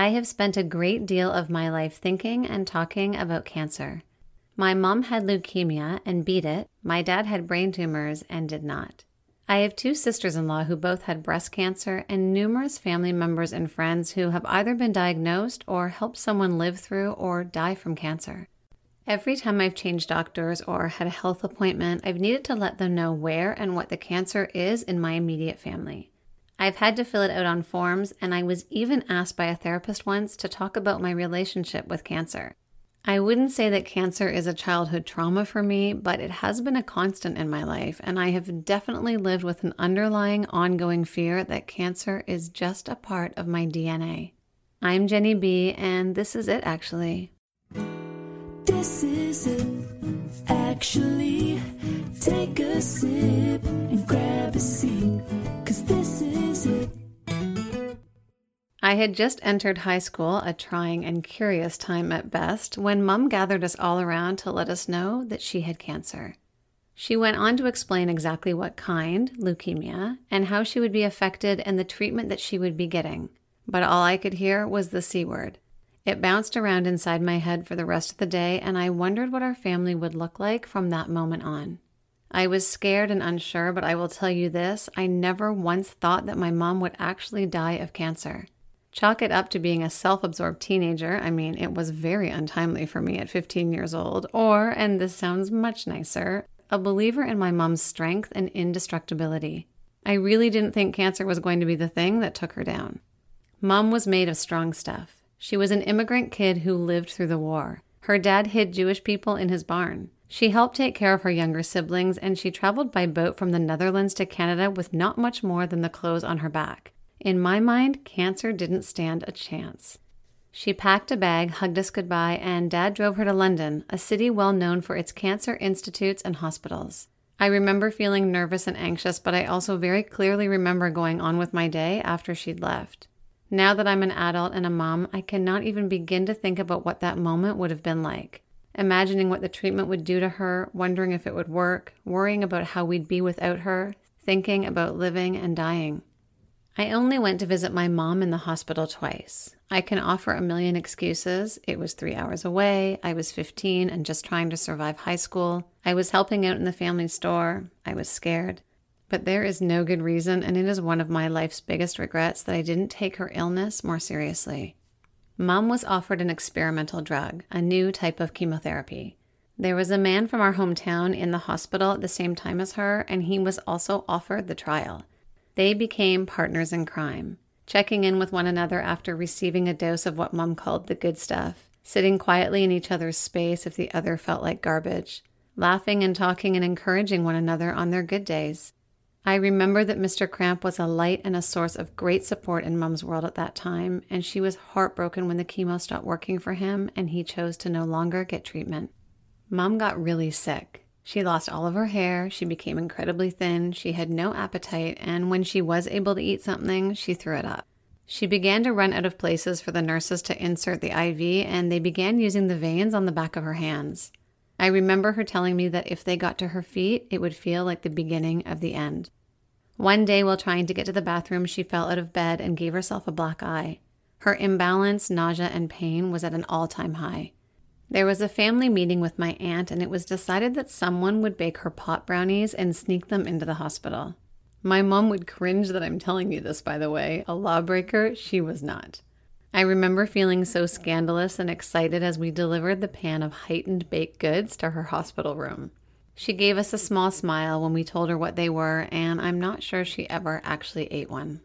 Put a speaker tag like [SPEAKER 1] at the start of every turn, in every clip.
[SPEAKER 1] I have spent a great deal of my life thinking and talking about cancer. My mom had leukemia and beat it. My dad had brain tumors and did not. I have two sisters in law who both had breast cancer and numerous family members and friends who have either been diagnosed or helped someone live through or die from cancer. Every time I've changed doctors or had a health appointment, I've needed to let them know where and what the cancer is in my immediate family. I've had to fill it out on forms, and I was even asked by a therapist once to talk about my relationship with cancer. I wouldn't say that cancer is a childhood trauma for me, but it has been a constant in my life, and I have definitely lived with an underlying ongoing fear that cancer is just a part of my DNA. I'm Jeni B, and this is it actually.
[SPEAKER 2] This is it, actually. Take a sip and grab a seat, cause this is it.
[SPEAKER 1] I had just entered high school, a trying and curious time at best, when Mum gathered us all around to let us know that she had cancer. She went on to explain exactly what kind, leukemia, and how she would be affected and the treatment that she would be getting. But all I could hear was the C word. It bounced around inside my head for the rest of the day, and I wondered what our family would look like from that moment on. I was scared and unsure, but I will tell you this I never once thought that my mom would actually die of cancer. Chalk it up to being a self absorbed teenager. I mean, it was very untimely for me at 15 years old. Or, and this sounds much nicer, a believer in my mom's strength and indestructibility. I really didn't think cancer was going to be the thing that took her down. Mom was made of strong stuff. She was an immigrant kid who lived through the war. Her dad hid Jewish people in his barn. She helped take care of her younger siblings, and she traveled by boat from the Netherlands to Canada with not much more than the clothes on her back. In my mind, cancer didn't stand a chance. She packed a bag, hugged us goodbye, and Dad drove her to London, a city well known for its cancer institutes and hospitals. I remember feeling nervous and anxious, but I also very clearly remember going on with my day after she'd left. Now that I'm an adult and a mom, I cannot even begin to think about what that moment would have been like. Imagining what the treatment would do to her, wondering if it would work, worrying about how we'd be without her, thinking about living and dying. I only went to visit my mom in the hospital twice. I can offer a million excuses. It was three hours away. I was 15 and just trying to survive high school. I was helping out in the family store. I was scared. But there is no good reason, and it is one of my life's biggest regrets that I didn't take her illness more seriously. Mom was offered an experimental drug, a new type of chemotherapy. There was a man from our hometown in the hospital at the same time as her, and he was also offered the trial. They became partners in crime, checking in with one another after receiving a dose of what mom called the good stuff, sitting quietly in each other's space if the other felt like garbage, laughing and talking and encouraging one another on their good days. I remember that Mr. Cramp was a light and a source of great support in Mum's world at that time, and she was heartbroken when the chemo stopped working for him and he chose to no longer get treatment. Mum got really sick, she lost all of her hair, she became incredibly thin, she had no appetite, and when she was able to eat something, she threw it up. She began to run out of places for the nurses to insert the IV, and they began using the veins on the back of her hands. I remember her telling me that if they got to her feet, it would feel like the beginning of the end. One day, while trying to get to the bathroom, she fell out of bed and gave herself a black eye. Her imbalance, nausea, and pain was at an all time high. There was a family meeting with my aunt, and it was decided that someone would bake her pot brownies and sneak them into the hospital. My mom would cringe that I'm telling you this, by the way. A lawbreaker, she was not. I remember feeling so scandalous and excited as we delivered the pan of heightened baked goods to her hospital room. She gave us a small smile when we told her what they were, and I'm not sure she ever actually ate one.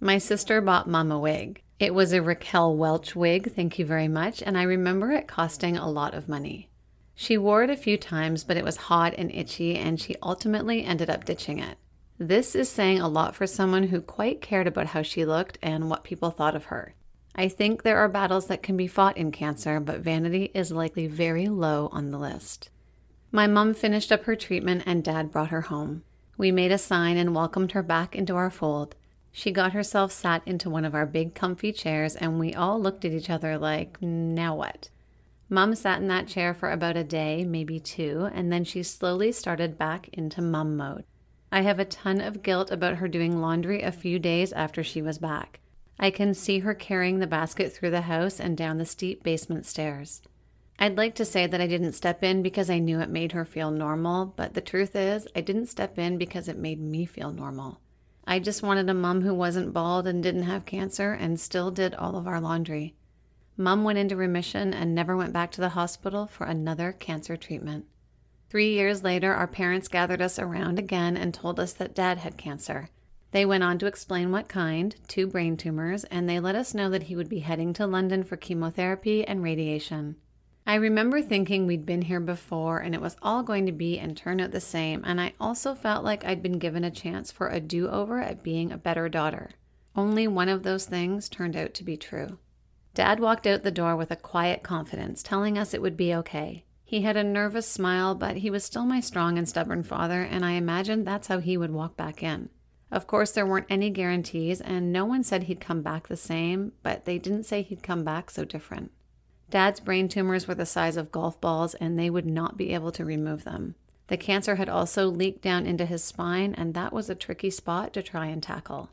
[SPEAKER 1] My sister bought Mom a wig. It was a Raquel Welch wig, thank you very much, and I remember it costing a lot of money. She wore it a few times, but it was hot and itchy, and she ultimately ended up ditching it. This is saying a lot for someone who quite cared about how she looked and what people thought of her. I think there are battles that can be fought in cancer, but vanity is likely very low on the list. My mom finished up her treatment and dad brought her home. We made a sign and welcomed her back into our fold. She got herself sat into one of our big comfy chairs, and we all looked at each other like, now what? Mum sat in that chair for about a day, maybe two, and then she slowly started back into mum mode. I have a ton of guilt about her doing laundry a few days after she was back. I can see her carrying the basket through the house and down the steep basement stairs. I'd like to say that I didn't step in because I knew it made her feel normal, but the truth is, I didn't step in because it made me feel normal. I just wanted a mom who wasn't bald and didn't have cancer and still did all of our laundry. Mom went into remission and never went back to the hospital for another cancer treatment. Three years later, our parents gathered us around again and told us that dad had cancer. They went on to explain what kind, two brain tumors, and they let us know that he would be heading to London for chemotherapy and radiation. I remember thinking we'd been here before and it was all going to be and turn out the same, and I also felt like I'd been given a chance for a do over at being a better daughter. Only one of those things turned out to be true. Dad walked out the door with a quiet confidence, telling us it would be okay. He had a nervous smile, but he was still my strong and stubborn father, and I imagined that's how he would walk back in. Of course, there weren't any guarantees, and no one said he'd come back the same, but they didn't say he'd come back so different. Dad's brain tumors were the size of golf balls, and they would not be able to remove them. The cancer had also leaked down into his spine, and that was a tricky spot to try and tackle.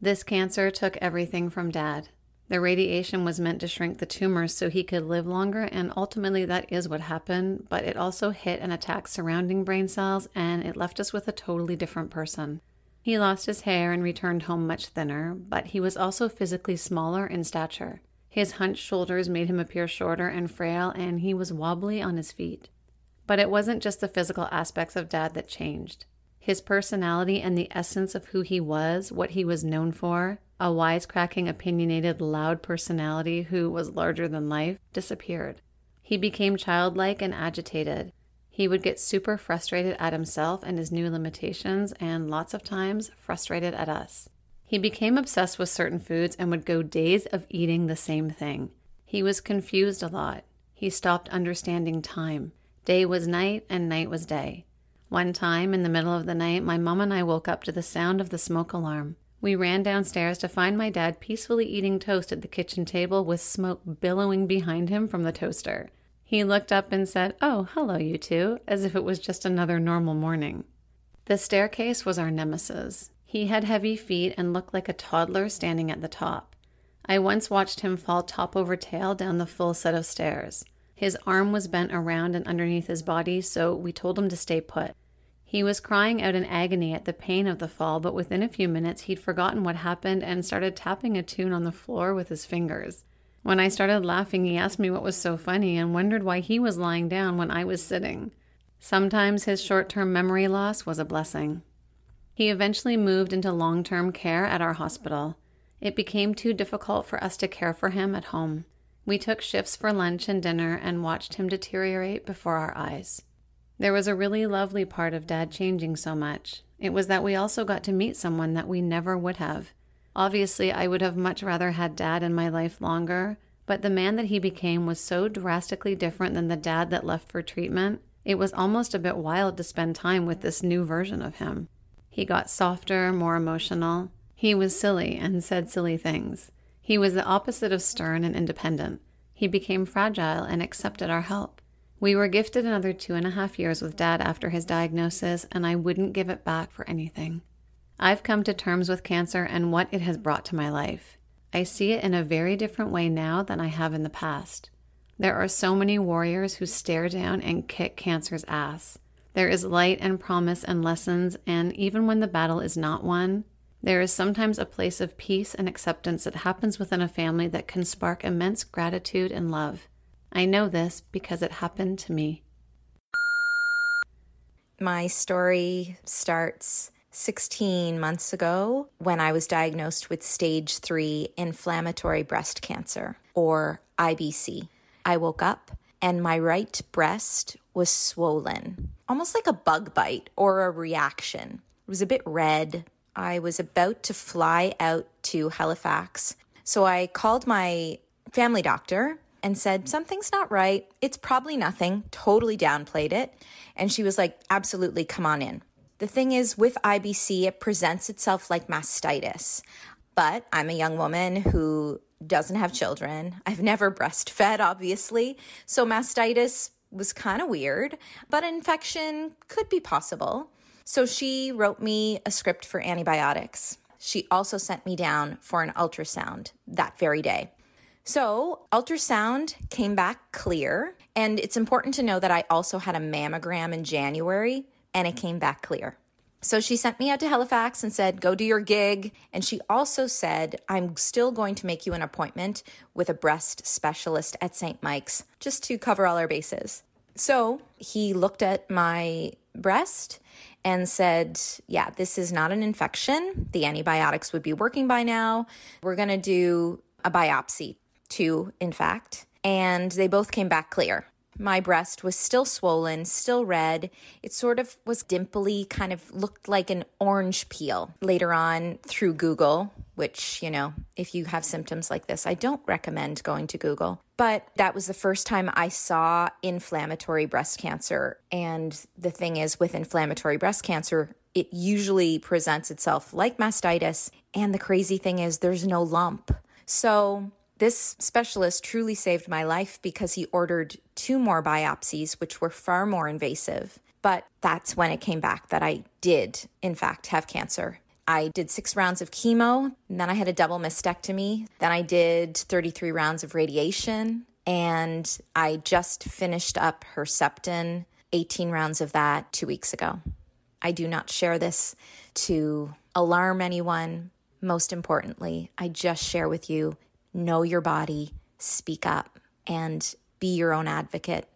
[SPEAKER 1] This cancer took everything from Dad. The radiation was meant to shrink the tumors so he could live longer, and ultimately that is what happened, but it also hit and attacked surrounding brain cells, and it left us with a totally different person. He lost his hair and returned home much thinner, but he was also physically smaller in stature. His hunched shoulders made him appear shorter and frail, and he was wobbly on his feet. But it wasn't just the physical aspects of Dad that changed. His personality and the essence of who he was, what he was known for, a wisecracking, opinionated, loud personality who was larger than life, disappeared. He became childlike and agitated. He would get super frustrated at himself and his new limitations, and lots of times frustrated at us. He became obsessed with certain foods and would go days of eating the same thing. He was confused a lot. He stopped understanding time. Day was night and night was day. One time, in the middle of the night, my mom and I woke up to the sound of the smoke alarm. We ran downstairs to find my dad peacefully eating toast at the kitchen table with smoke billowing behind him from the toaster. He looked up and said, Oh, hello, you two, as if it was just another normal morning. The staircase was our nemesis. He had heavy feet and looked like a toddler standing at the top. I once watched him fall top over tail down the full set of stairs. His arm was bent around and underneath his body, so we told him to stay put. He was crying out in agony at the pain of the fall, but within a few minutes he'd forgotten what happened and started tapping a tune on the floor with his fingers. When I started laughing, he asked me what was so funny and wondered why he was lying down when I was sitting. Sometimes his short term memory loss was a blessing. He eventually moved into long term care at our hospital. It became too difficult for us to care for him at home. We took shifts for lunch and dinner and watched him deteriorate before our eyes. There was a really lovely part of Dad changing so much. It was that we also got to meet someone that we never would have. Obviously, I would have much rather had dad in my life longer, but the man that he became was so drastically different than the dad that left for treatment, it was almost a bit wild to spend time with this new version of him. He got softer, more emotional. He was silly and said silly things. He was the opposite of stern and independent. He became fragile and accepted our help. We were gifted another two and a half years with dad after his diagnosis, and I wouldn't give it back for anything. I've come to terms with cancer and what it has brought to my life. I see it in a very different way now than I have in the past. There are so many warriors who stare down and kick cancer's ass. There is light and promise and lessons, and even when the battle is not won, there is sometimes a place of peace and acceptance that happens within a family that can spark immense gratitude and love. I know this because it happened to me.
[SPEAKER 3] My story starts 16 months ago when I was diagnosed with stage three inflammatory breast cancer, or IBC. I woke up and my right breast was swollen, almost like a bug bite or a reaction. It was a bit red. I was about to fly out to Halifax. So I called my family doctor and said, Something's not right. It's probably nothing. Totally downplayed it. And she was like, Absolutely, come on in. The thing is, with IBC, it presents itself like mastitis. But I'm a young woman who doesn't have children. I've never breastfed, obviously. So mastitis was kind of weird, but infection could be possible. So she wrote me a script for antibiotics. she also sent me down for an ultrasound that very day. So, ultrasound came back clear. And it's important to know that I also had a mammogram in January and it came back clear. So she sent me out to Halifax and said, Go do your gig. And she also said, I'm still going to make you an appointment with a breast specialist at St. Mike's just to cover all our bases. So he looked at my breast and said, Yeah, this is not an infection. The antibiotics would be working by now. We're going to do a biopsy, too, in fact. And they both came back clear. My breast was still swollen, still red. It sort of was dimply, kind of looked like an orange peel. Later on, through Google, which, you know, if you have symptoms like this, I don't recommend going to Google. But that was the first time I saw inflammatory breast cancer. And the thing is, with inflammatory breast cancer, it usually presents itself like mastitis. And the crazy thing is, there's no lump. So this specialist truly saved my life because he ordered two more biopsies, which were far more invasive. But that's when it came back that I did, in fact, have cancer. I did six rounds of chemo, and then I had a double mastectomy. Then I did 33 rounds of radiation, and I just finished up Herceptin, 18 rounds of that two weeks ago. I do not share this to alarm anyone. Most importantly, I just share with you know your body, speak up, and be your own advocate.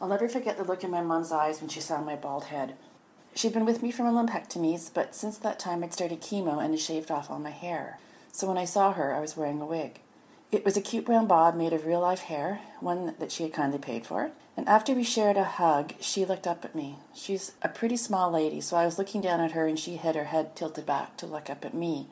[SPEAKER 4] I'll never forget the look in my mom's eyes when she saw my bald head. She'd been with me for my lumpectomies, but since that time I'd started chemo and had shaved off all my hair. So when I saw her, I was wearing a wig. It was a cute brown bob made of real life hair, one that she had kindly paid for. And after we shared a hug, she looked up at me. She's a pretty small lady, so I was looking down at her and she had her head tilted back to look up at me.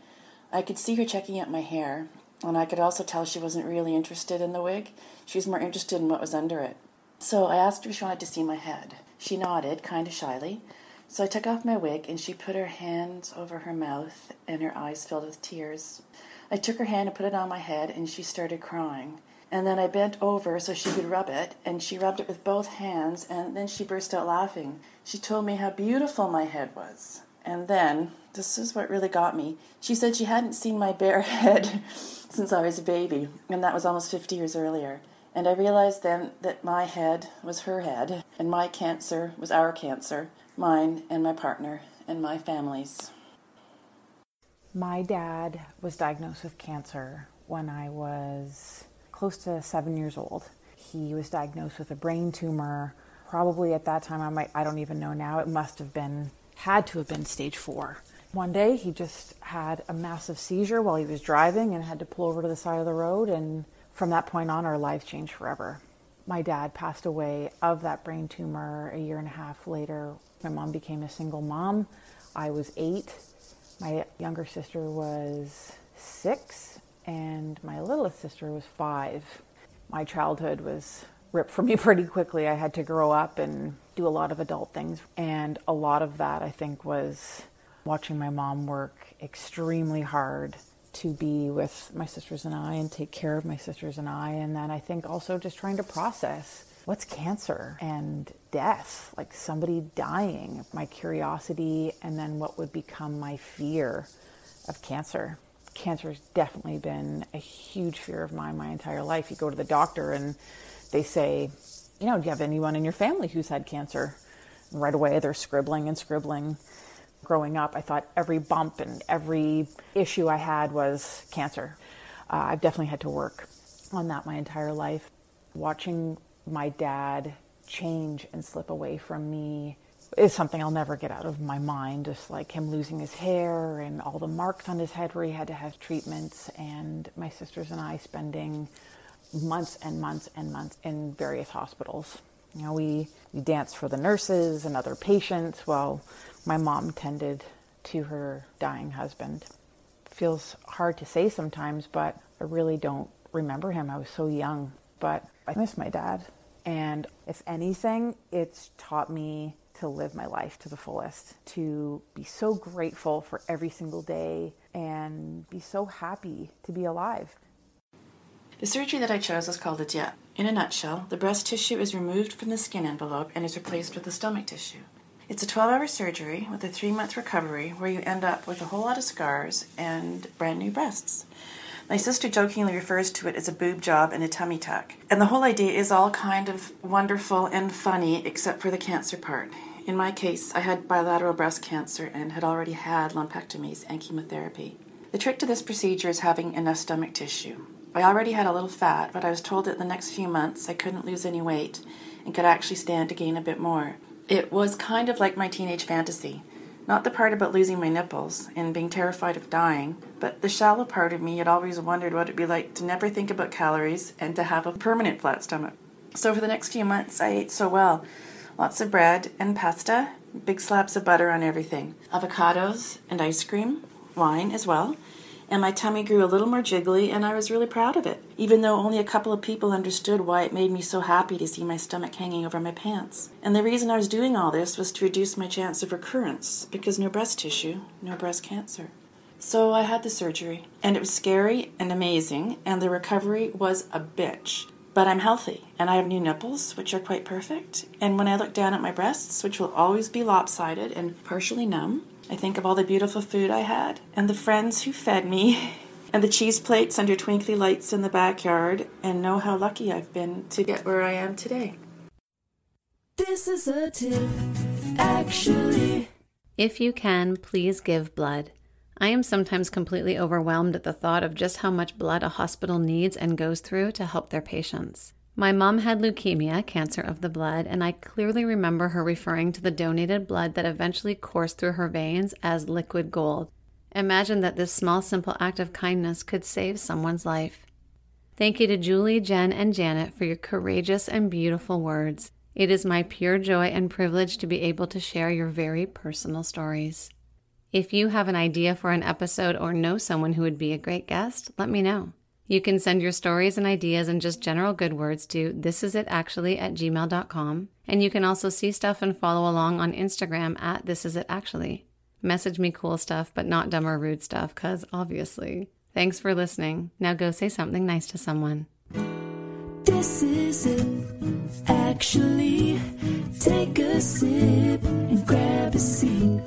[SPEAKER 4] I could see her checking out my hair, and I could also tell she wasn't really interested in the wig. She was more interested in what was under it. So I asked her if she wanted to see my head. She nodded, kind of shyly. So I took off my wig and she put her hands over her mouth and her eyes filled with tears. I took her hand and put it on my head and she started crying. And then I bent over so she could rub it, and she rubbed it with both hands, and then she burst out laughing. She told me how beautiful my head was. And then, this is what really got me, she said she hadn't seen my bare head since I was a baby, and that was almost 50 years earlier. And I realized then that my head was her head, and my cancer was our cancer, mine and my partner and my family's.
[SPEAKER 5] My dad was diagnosed with cancer when I was close to seven years old. He was diagnosed with a brain tumor. Probably at that time, I might, I don't even know now, it must have been, had to have been stage four. One day he just had a massive seizure while he was driving and had to pull over to the side of the road. And from that point on, our lives changed forever. My dad passed away of that brain tumor a year and a half later. My mom became a single mom. I was eight. My younger sister was six, and my littlest sister was five. My childhood was ripped from me pretty quickly. I had to grow up and do a lot of adult things. And a lot of that, I think, was watching my mom work extremely hard to be with my sisters and I and take care of my sisters and I. And then I think also just trying to process what's cancer and death, like somebody dying, my curiosity, and then what would become my fear of cancer. Cancer has definitely been a huge fear of mine my entire life. You go to the doctor and they say, you know, do you have anyone in your family who's had cancer? And right away they're scribbling and scribbling growing up, I thought every bump and every issue I had was cancer. Uh, I've definitely had to work on that my entire life. Watching my dad change and slip away from me is something I'll never get out of my mind. Just like him losing his hair and all the marks on his head where he had to have treatments, and my sisters and I spending months and months and months in various hospitals. You know, we, we danced for the nurses and other patients while my mom tended to her dying husband. Feels hard to say sometimes, but I really don't remember him. I was so young, but I miss my dad. And if anything, it's taught me to live my life to the fullest, to be so grateful for every single day and be so happy to be alive.
[SPEAKER 4] The surgery that I chose was called a DIEP. In a nutshell, the breast tissue is removed from the skin envelope and is replaced with the stomach tissue. It's a 12 hour surgery with a three month recovery where you end up with a whole lot of scars and brand new breasts. My sister jokingly refers to it as a boob job and a tummy tuck. And the whole idea is all kind of wonderful and funny except for the cancer part. In my case, I had bilateral breast cancer and had already had lumpectomies and chemotherapy. The trick to this procedure is having enough stomach tissue. I already had a little fat, but I was told that the next few months I couldn't lose any weight and could actually stand to gain a bit more. It was kind of like my teenage fantasy. Not the part about losing my nipples and being terrified of dying, but the shallow part of me had always wondered what it'd be like to never think about calories and to have a permanent flat stomach. So for the next few months, I ate so well. Lots of bread and pasta, big slabs of butter on everything, avocados and ice cream, wine as well, and my tummy grew a little more jiggly, and I was really proud of it, even though only a couple of people understood why it made me so happy to see my stomach hanging over my pants. And the reason I was doing all this was to reduce my chance of recurrence, because no breast tissue, no breast cancer. So I had the surgery, and it was scary and amazing, and the recovery was a bitch. But I'm healthy, and I have new nipples, which are quite perfect. And when I look down at my breasts, which will always be lopsided and partially numb, I think of all the beautiful food I had, and the friends who fed me, and the cheese plates under twinkly lights in the backyard, and know how lucky I've been to get where I am today.
[SPEAKER 2] This is a tip, actually.
[SPEAKER 1] If you can, please give blood. I am sometimes completely overwhelmed at the thought of just how much blood a hospital needs and goes through to help their patients. My mom had leukemia, cancer of the blood, and I clearly remember her referring to the donated blood that eventually coursed through her veins as liquid gold. Imagine that this small, simple act of kindness could save someone's life. Thank you to Julie, Jen, and Janet for your courageous and beautiful words. It is my pure joy and privilege to be able to share your very personal stories. If you have an idea for an episode or know someone who would be a great guest, let me know. You can send your stories and ideas and just general good words to thisisitactually at gmail.com. And you can also see stuff and follow along on Instagram at thisisitactually. Message me cool stuff, but not dumb or rude stuff, because obviously. Thanks for listening. Now go say something nice to someone.
[SPEAKER 2] This is it, actually. Take a sip and grab a seat.